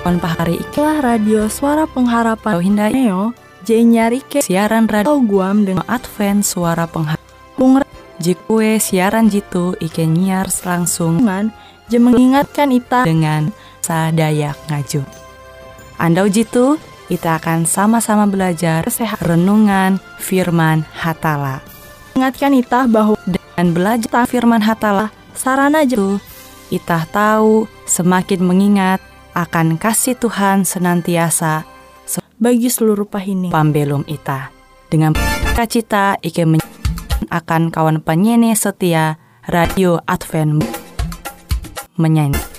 Kon pahari ikilah radio suara pengharapan. Hinda Neo J nyari ke siaran radio guam dengan Advent suara pengharapan. Jikue siaran jitu Ike nyiar langsungan Je mengingatkan ita dengan sadaya ngaju. Andau jitu kita akan sama-sama belajar sehat renungan firman hatala. Ingatkan ita bahwa dengan belajar firman hatala sarana jitu Itah tahu semakin mengingat akan kasih Tuhan senantiasa bagi seluruh pahini pambelum ita. Dengan kacita ike akan kawan penyanyi setia Radio Advent menyanyi.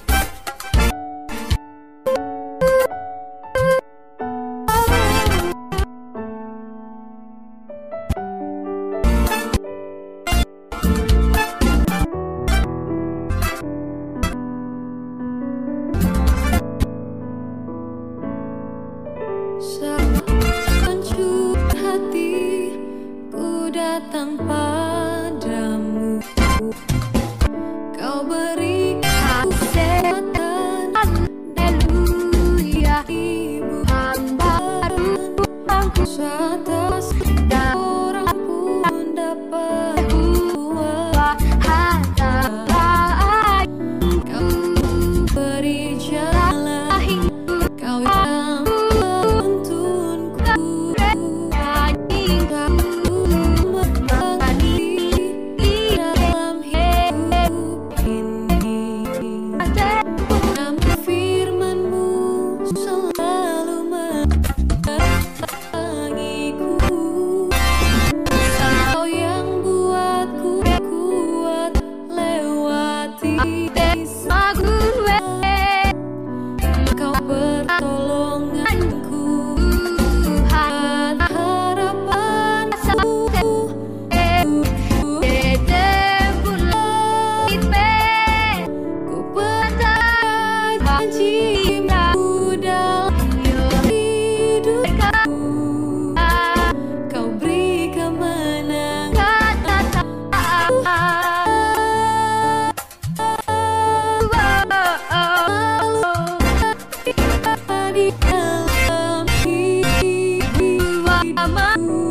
mama.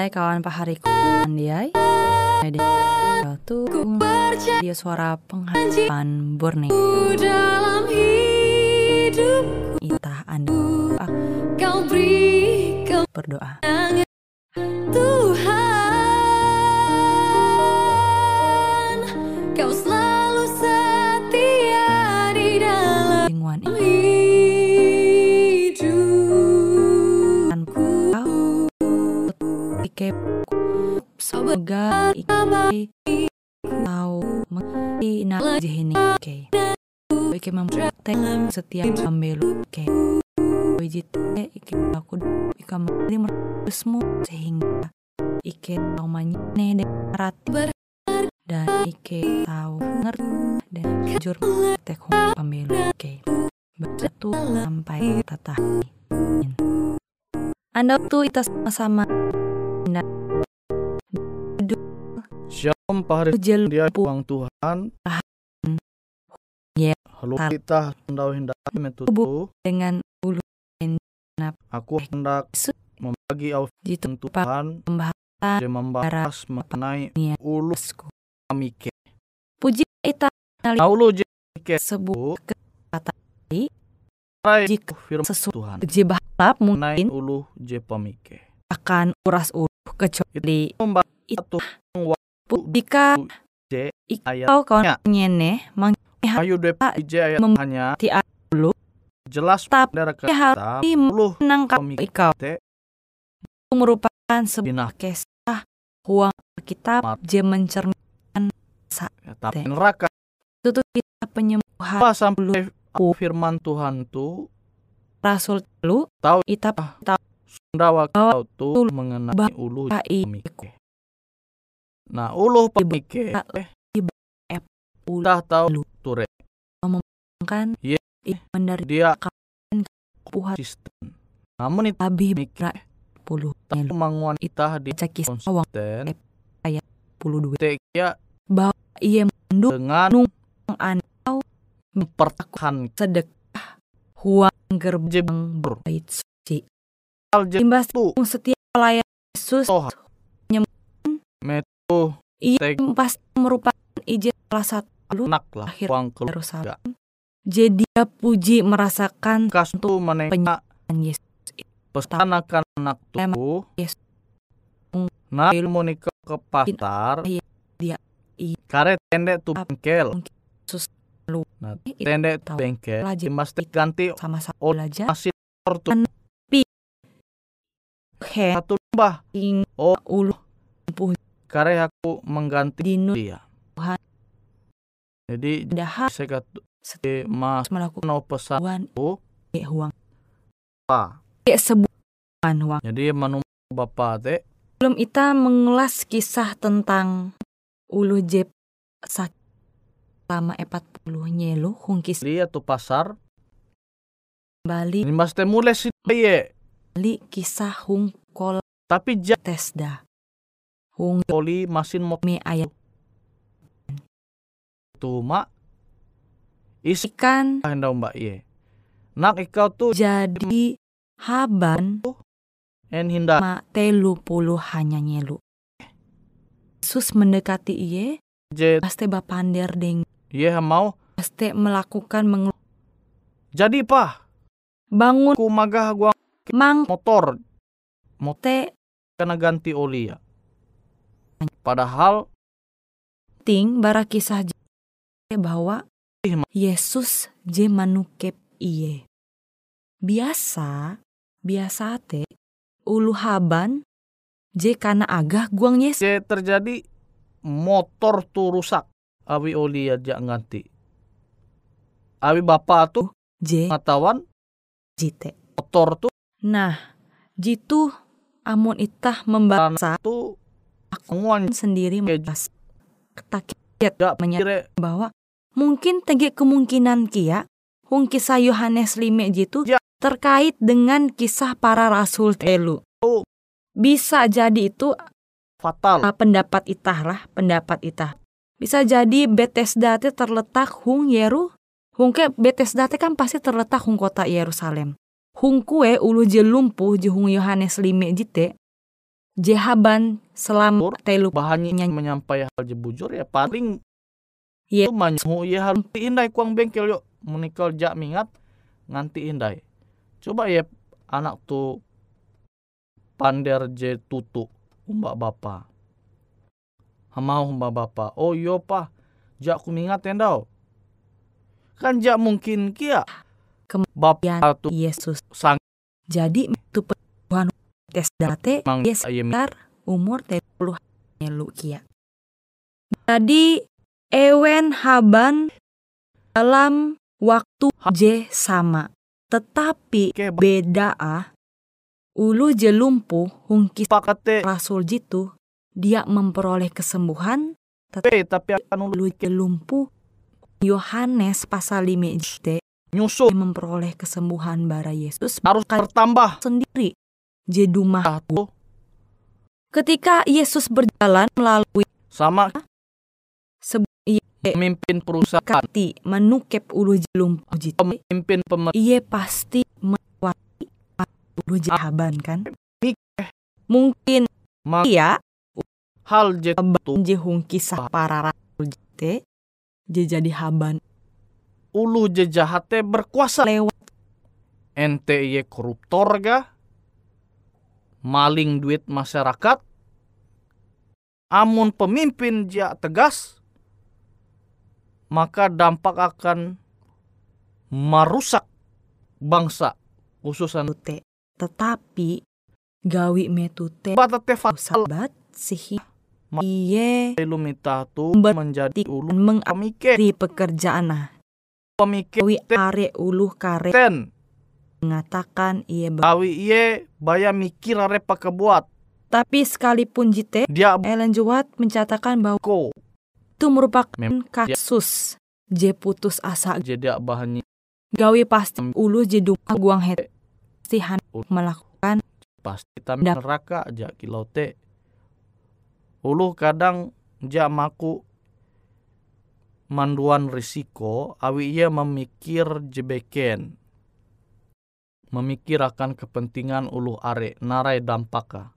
Hindai kawan pahariku Andiai. Dia suara pengharapan Borne dalam hidupku. Itah anda kau beri berdoa juga ikut tahu mengenai ini oke. Oke memprotek setiap pembelu oke. Wajite eh, ike aku ika mengiri merusmu sehingga ike tahu manyine dekarati dan ike tahu ngerti dan jujur tek pembelu oke. Bersatu sampai tatah. Anda tuh itu sama-sama Shalom pahari jel dia Bang Tuhan. Ya. Halo kita hendak hendak metutu. dengan ulu Aku hendak membagi jitu audiens Tuhan pembahasan membahas mengenai ulu Pasku. mike. puji kita Nah, ulu mike sebuah Rai jika firman sesuatu Tuhan. Mengenai mungkin ulu je pamike. akan uras ulu kecuali itu satu jika je ayat kau kau nyene mang ayu de je ayat hanya ti ulu jelas kata hati ulu menangkap pamike ikau te merupakan sebuah kisah huang kitab je mencerminkan Ya, tapi Te. neraka. Itu tuh kita penyembuhan. Apa sampai Ulu. firman Tuhan tuh rasul lu Tahu. kita Sundawa Bahwa kau tuh ulu mengenai ulu pemike. Nah, ulu pemike Iba- ep- ulu kita tahu Ulu. ture kan Ye. dari dia puhat konsisten. Namun itu abi pemike bra puluh tapi manguan itah di cakis awang konsisten puluh dua te kia iya menduk dengan an mempertahankan sedekah huang gerbang Jebur. bait suci imbas tu setiap pelayan Yesus toh ia teg- pasti merupakan izin salah satu anak lah akhir uang ke Yerusalem jadi dia puji merasakan kas tu menengah Yesus. Pesan akan anak tu Yes. nah ilmu nikah ke pasar. Iya, dia. Iya. kare tende tu bengkel. Sus lu nah Eh, itu tende tu bengkel. Lajim. mesti ganti sama-sama Oh, belajar. masih tu An- he satu mbah ing Oh. ulu puh kare aku mengganti dinu dia. Tuhan. jadi dah saya kata setiap mas melakukan no pesan tu ke huang. Apa ke sebuah huang. Jadi manu bapak teh belum kita mengulas kisah tentang ulu jep sakit selama 40 nyelu hungkis lihat tuh pasar? Bali. Ini mas teh mulai sih Bali kisah hung kol tapi jadi tesda hung oli masin mau me ayat tuh mak. Isi ikan. Hendak mbak ye nak ikau tuh jadi haban. En hinda. Ma telu puluh hanya nyelu. Yesus mendekati iye je pasti bapander deng ye mau. Pasti melakukan mengelu jadi pah bangun. Ku magah gua mang motor. Te kena ganti oli ya padahal ting bara kisah je bahwa Yesus je manukep iye. Biasa, biasa te ulu haban je kana agah guang Yesus je terjadi motor tuh rusak awi oli aja ganti awi bapak tuh je ngatawan jite. motor tuh Nah, jitu amun itah membaca tuh nguan sendiri membahas ketakit gak pikir bahwa mungkin tegi kemungkinan kia hung kisah Yohanes 5 jitu Ya. terkait dengan kisah para rasul telu. Oh. Bisa jadi itu fatal uh, pendapat itah lah, pendapat itah. Bisa jadi Bethesda teh terletak hung Yeru, hung ke Bethesda teh kan pasti terletak hung kota Yerusalem. Hung kue ulu je lumpuh je hung Yohanes 5 jite, jehaban selama telu bahannya menyampaikan hal je bujur ya paling itu manyu ya harus indai kuang bengkel yuk menikal jak mingat nganti indai. Coba ya anak tuh pander je tutu umbak bapa. Hamau umbak bapa oh yo pa jak ku mingat endau kan jak mungkin kia. Kem- bapa tuh Yesus. sang Jadi tes date dia ayam sekitar umur 30 lu kia. Jadi Ewen haban dalam waktu je sama. Tetapi beda ah. Ulu je lumpuh hungkis pakate rasul jitu. Dia memperoleh kesembuhan. pe tapi akan ulu Ulu je lumpuh. Yohanes pasal 5 jte nyusul memperoleh kesembuhan bara Yesus harus bertambah sendiri. Je dumah. satu Ketika Yesus berjalan melalui sama. Sebuah pemimpin perusahaan. kati menukep ulu je lumpuh jitu. pemimpin Iye pasti melewati ulu jahaban kan? Mik- Mungkin iya hal je tu je hung kisah para jete je jadi haban. Ulu je jahate berkuasa. Lewat ente iye koruptor ga maling duit masyarakat amun pemimpin ja tegas maka dampak akan merusak bangsa khususan tute. Tetapi gawi metute batate sahabat sih Ma- iye lumita tu menjadi ulu mengakhiri pemikir pekerjaan nah. pemikir are uluh kare ten mengatakan ba- awi iye baya mikir are pakebuat Tapi sekalipun jite dia Ellen Juwat mencatatkan bahwa ko. itu merupakan Mem- kasus. Je putus asa. Jadi bahannya. Gawi pasti ulu je dumah guang het sihan melakukan. Pasti Dap- neraka aja kilau te. Ulu kadang ja maku manduan risiko awi ia memikir jebeken memikir akan kepentingan ulu are narai dampaka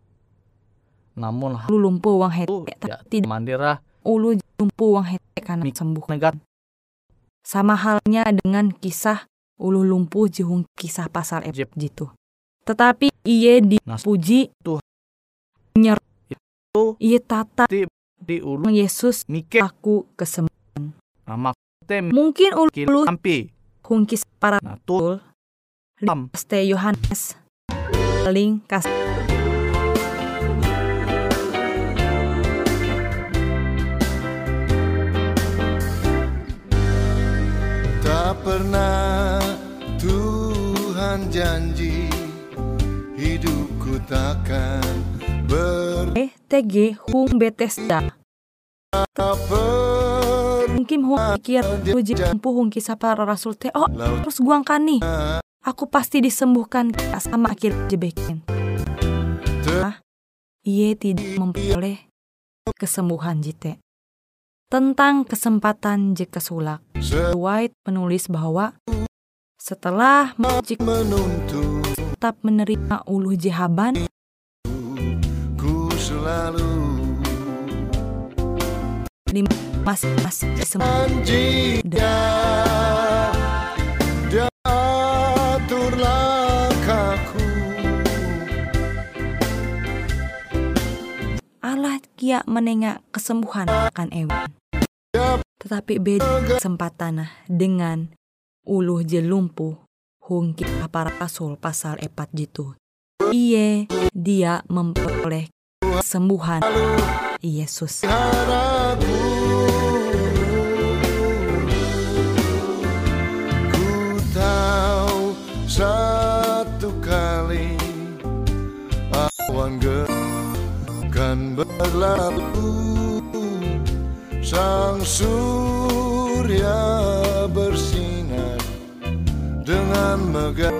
namun ulu lumpuh uang het itu ya tidak mandira ulu lumpuh uang het karena sembuh negat sama halnya dengan kisah ulu lumpuh jehung kisah pasal Jep. ep jitu tetapi iye dipuji Tuh. nyer Itu. iye tata di ulu Yesus mikir aku kesembuhan mungkin ulu mikir ulu ampi hung kisah para nah am Ste Yohanes paling kas Tak pernah Tuhan janji hidupku takkan eh TG hung Bethesda. Mungkin hung pikir uji mampu hung kisah para rasul teh oh terus guang kan nih aku pasti disembuhkan sama akhir jebekin ah iye tidak memperoleh kesembuhan jite. Tentang kesempatan je kesulak White menulis bahwa setelah Majik menuntut tetap menerima ulu ku selalu masing-masing kia menengak kesembuhan akan Ewan. Tetapi beda kesempatan dengan uluh je lumpuh hung kita para rasul pasal epat jitu. Iye dia memperoleh kesembuhan Yesus. Berlalu sang surya bersinar dengan megah.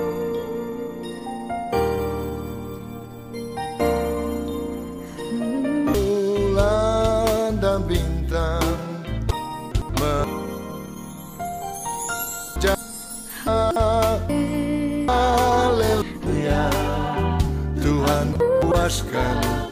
Bulan dan bintang Haleluya Tuhan puaskan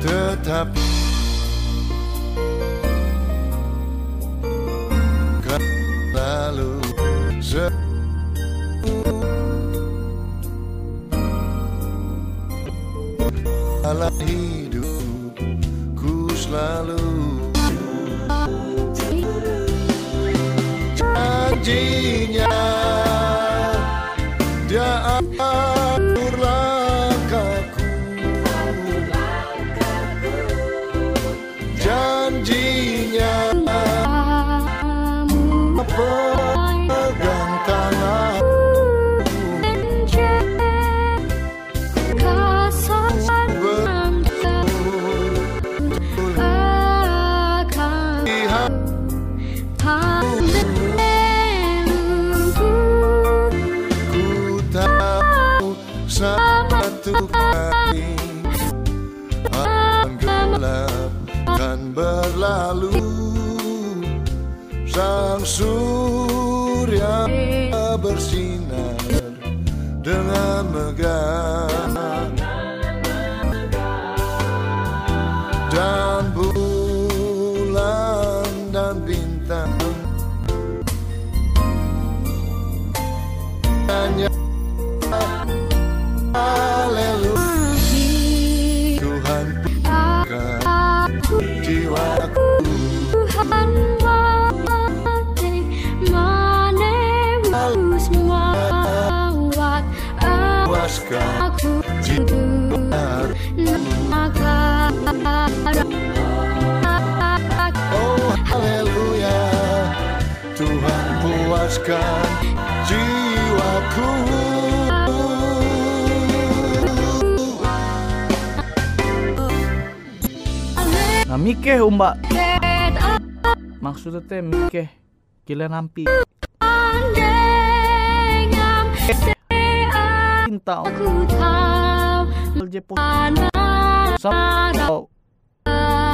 tetapi kan lalu Dalam hidupku selalu. Janjinya sang surya bersinar dengan megah puaskan jiwaku. Nah umba. Maksudnya teh mikeh kila nampi. Cinta. Je sama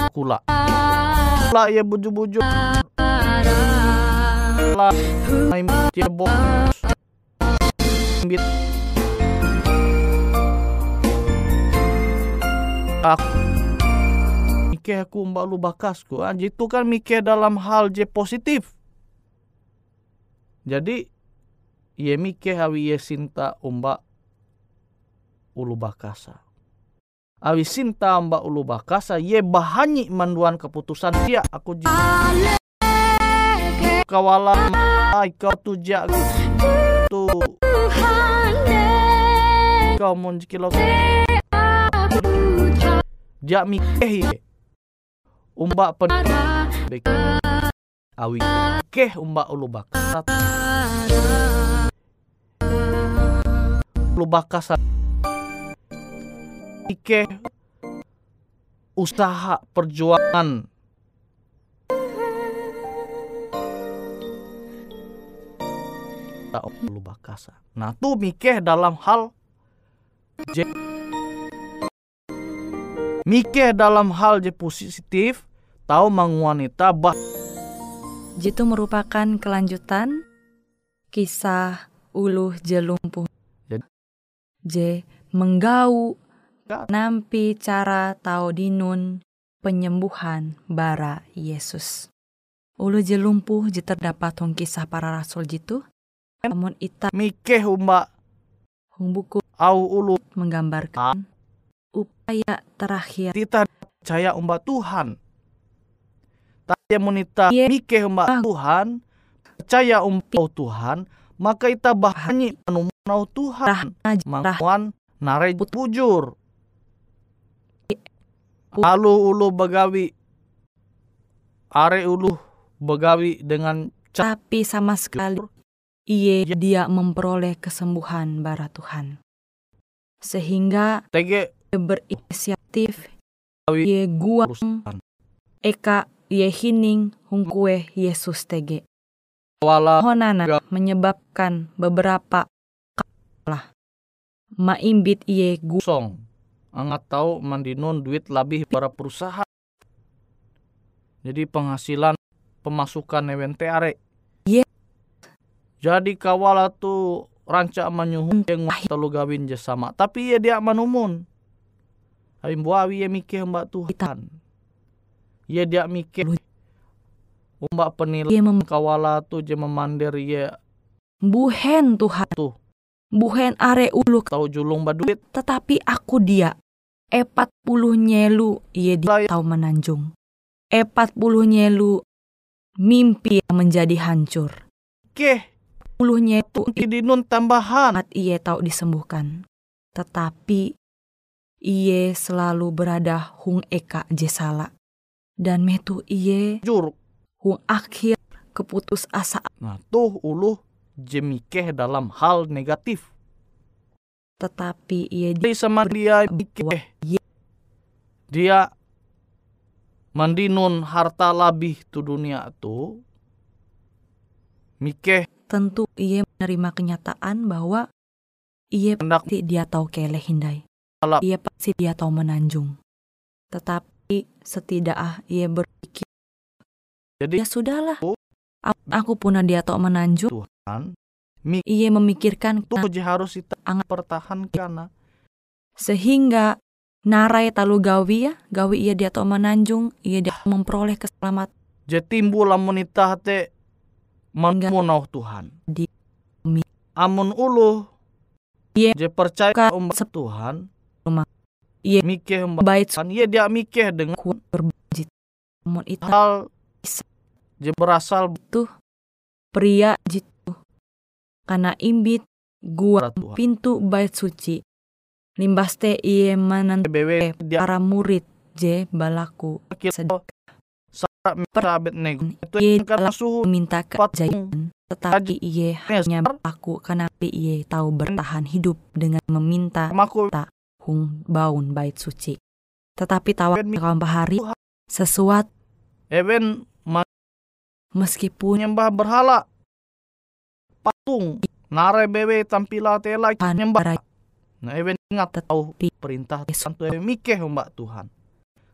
kula. Kula ya buju-buju main dia bos bit. Aku aku mbak lu bakasku. Ah, itu kan mikir dalam hal je positif. Jadi ye mikir awi ye sinta umba ulu bakasa. Awi sinta umba ulu bakasa ye bahanyi manduan keputusan dia. Aku ji kawalan ai kau tujak tu. Kau mun kilo jak mikir ye. Umba pen awi. Keh umba ulu bakasa ulu bakasa ike usaha perjuangan Tak ulu bakasa nah tuh mikeh dalam hal je mikeh dalam hal je positif tahu mang wanita bah Jitu merupakan kelanjutan kisah uluh jelumpuh. Jadi- J menggau nampi cara tau dinun penyembuhan bara Yesus. Ulu jelumpuh je terdapat hong kisah para rasul jitu. Namun ita mikeh umba. Hong buku au ulu. menggambarkan upaya terakhir. Kita percaya umba Tuhan. Tapi monita Ye. mikeh umba Ah. Tuhan, percaya umba Tuhan, maka kita bahani anu manau Tuhan. rah Mangkuan narai bujur. Lalu ulu begawi. Are ulu begawi dengan tapi sama sekali iye dia memperoleh kesembuhan bara Tuhan. Sehingga tege ia berinisiatif Awi- ye gua urusan. eka ye hining hung kue Yesus tege. Wala Honana menyebabkan beberapa kalah maimbit iye gu song angat tahu mandinun duit lebih para perusahaan. Jadi penghasilan pemasukan event are. Jadi kawala tu ranca manyuhun yang telu gawin je sama. Tapi ya dia manumun. Tapi buawi ya mikir mbak Tuhan. Ya dia mikir Mbak penilai mem kawala tu je memandir ya buhen Tuhan. Tuh. Buhen are ulu tahu julung baduit tetapi aku dia. Epat puluh nyelu ia dia tahu menanjung. Epat puluh nyelu mimpi menjadi hancur. ke Puluh nyelu dinun tambahan ia tahu disembuhkan. Tetapi ia selalu berada hung eka jesala. Dan metu ia jur hung akhir keputus asa nah tuh uluh jemikeh dalam hal negatif tetapi ia di jadi sama dia mikeh Iya. dia mandinun harta labih tu dunia tu mikeh tentu ia menerima kenyataan bahwa ia pasti dia tahu keleh hindai. Ia pasti dia tahu menanjung. Tetapi setidak ah ia berpikir, jadi ya sudahlah. Aku pun dia tahu menanjung. Tuhan Ia memikirkan tuh harus kita pertahankan sehingga narai talu gawi ya, gawi ia dia tahu menanjung, ia dia memperoleh keselamatan je timbul lamun te menmunau Tuhan. Di- amun uluh. Iya. je percaya Ka- umat Tuhan. Iya. mikeh mbak bait kan iya dia mikeh dengan kuat berbanjit. Namun itu hal je berasal pria jitu karena imbit gua Tuhan. pintu bait suci. Limbas teh iye menantu BW dia para murid je balaku. Sedek sarap sabet nego. Itu karena suhu minta kejayaan. tetapi iye hanya berlaku karena iye tahu bertahan hidup dengan meminta maku hung baun bait suci. Tetapi tawa kawan bahari sesuatu even meskipun nyembah berhala. Patung. Nare BW tampila tela nyembah nah even ingat tahu perintah santu mikeh mbak Tuhan.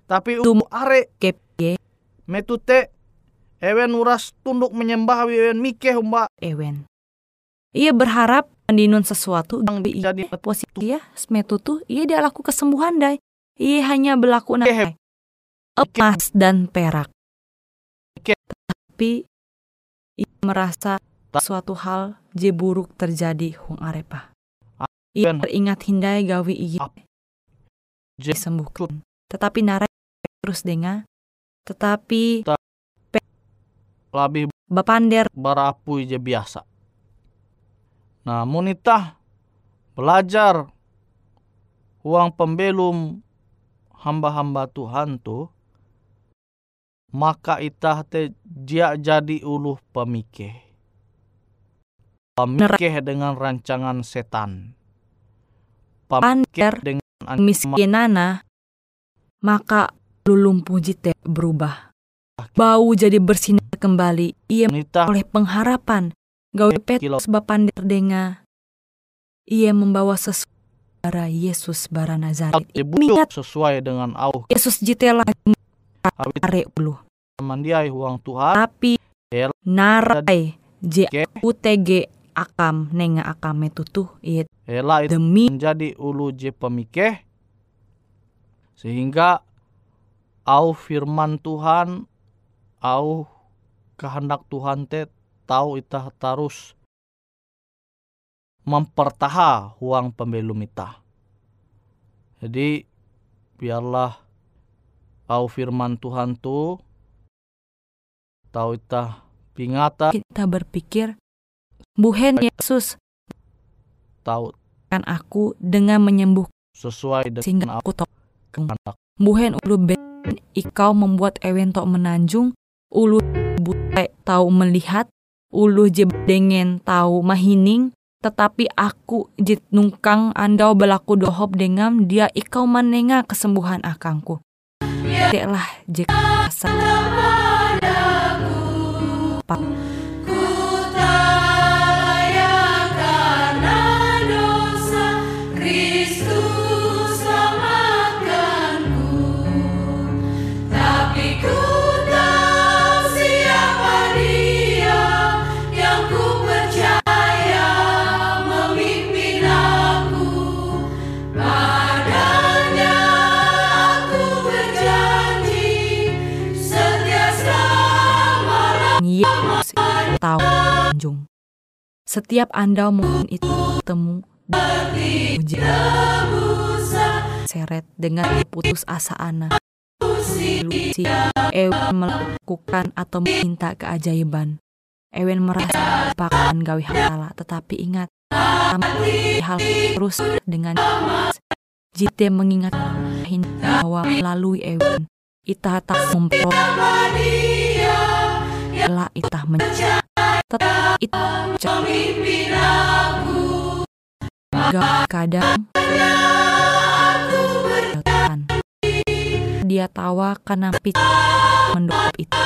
Tapi umu are kep metute even uras tunduk menyembah even mikeh mbak. Ewen. Ia berharap mendinun sesuatu yang tapi jadi posisi ya smetu tuh ia dia laku kesembuhan dai. Ia hanya berlaku nakai emas dan perak. Tapi ia merasa suatu hal je buruk terjadi hung arepa. Ia Ben. teringat hindai gawi ia Je- disembuhkan. Tetapi narai terus dengar tetapi lebih bapander barapu je biasa. Nah, munitah belajar uang pembelum hamba-hamba Tuhan tu, maka itah te dia jadi uluh pemikeh. Pemikeh dengan rancangan setan. Pander dengan miskinana maka lulumpuh jite berubah. Bau jadi bersinar kembali. Ia oleh pengharapan. Gawe petrus bapander denga ia membawa sesuatu bara Yesus bara Nazaret. Sesuai dengan au Yesus jitela awit are ulu mandiai uang Tuhan. Tapi El- narai je Ke. UTG akam nenga akam tutuh iet Ela demi menjadi ulu je pemikeh. Sehingga au firman Tuhan au kehendak Tuhan te tahu itah tarus mempertaha huang pembelum itah. Jadi biarlah au firman Tuhan tu tahu itah pingata kita berpikir buhen Yesus tahu kan aku dengan menyembuhkan sesuai dengan sehingga au aku tahu kehendak buhen ben ikau membuat ewen tok menanjung ulu butai tahu melihat ulu je dengen tahu mahining tetapi aku jit nungkang andau belaku dohop dengan dia ikau menenga kesembuhan akangku. Deklah je asa tahu kunjung. Setiap Anda mungkin itu ujian seret dengan putus asa ana. Si Ewen melakukan atau meminta keajaiban. Ewen merasa pakan gawi hatala, tetapi ingat, hal terus dengan jite mengingat bahwa melalui Ewen, itah tak memperoleh lah itah mencari tetap itah Gak kadang dia tawa karena pit mendukung itu.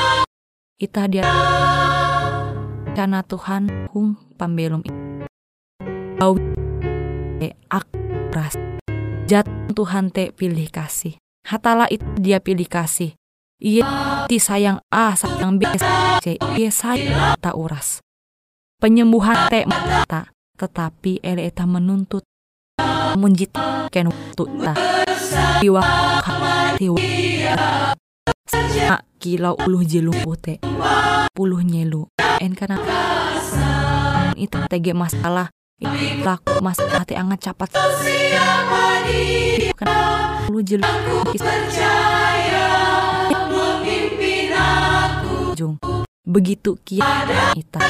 Itah dia karena Tuhan hung pambelum itu. Au te ak ras. Jat Tuhan te pilih kasih. Hatala itu dia pilih kasih. Iya ti sayang A sayang B C Iya sayang tak uras. Penyembuhan te mata. Tetapi ele eta menuntut. Munjit ken waktu ta. Tiwa tiwa. Kilau uluh jilu pute. Puluh nyelu. En karena itu tege masalah. Laku mas hati anget capat. Kan uluh jilu jung begitu kia ita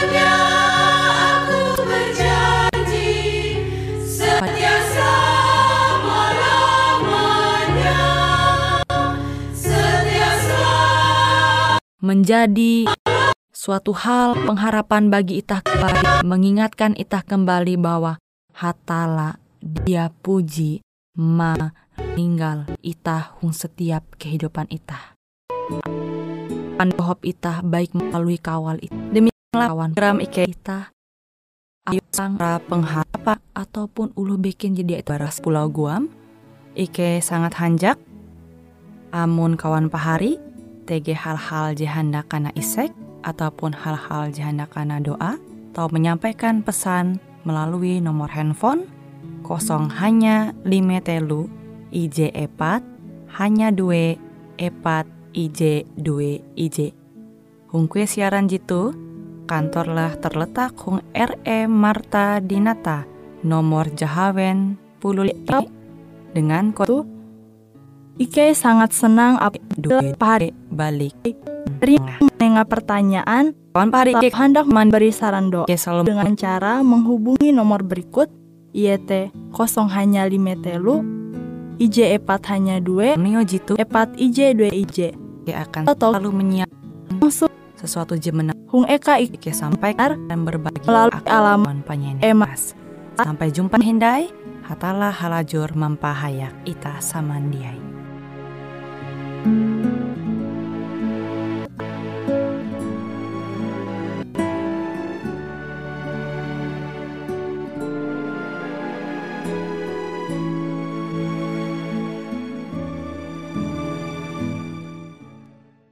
menjadi suatu hal pengharapan bagi itah kembali mengingatkan itah kembali bahwa hatala dia puji ma tinggal itah hung setiap kehidupan itah Pandohop itah baik melalui kawal itah. Demi lawan geram ike itah ayo sangra pengharapan ataupun ulu bikin jadi baras pulau Guam Ike sangat hanjak. Amun kawan pahari TG hal-hal jihanda kana isek ataupun hal-hal jihanda kana doa atau menyampaikan pesan melalui nomor handphone kosong hanya lima telu IJ epat hanya dua epat IJ dua IJ Hungkue siaran jitu kantorlah terletak Hung RE Marta Dinata nomor Jahawen puluh dengan kode Ike sangat senang apa pare balik. Dari menengah pertanyaan kawan pare tak hendak memberi saran doa dengan cara menghubungi nomor berikut IET 0 hanya 5 telu IJ epat hanya 2 neo jitu. Epat IJ 2 IJ ke akan selalu menyiap langsung sesuatu jemena Hung Eka Ik ke sampaikan dan berbagi Melalui akan alamat penyanyi emas sampai jumpa hindai hatalah halajur mempahayak ita samandiai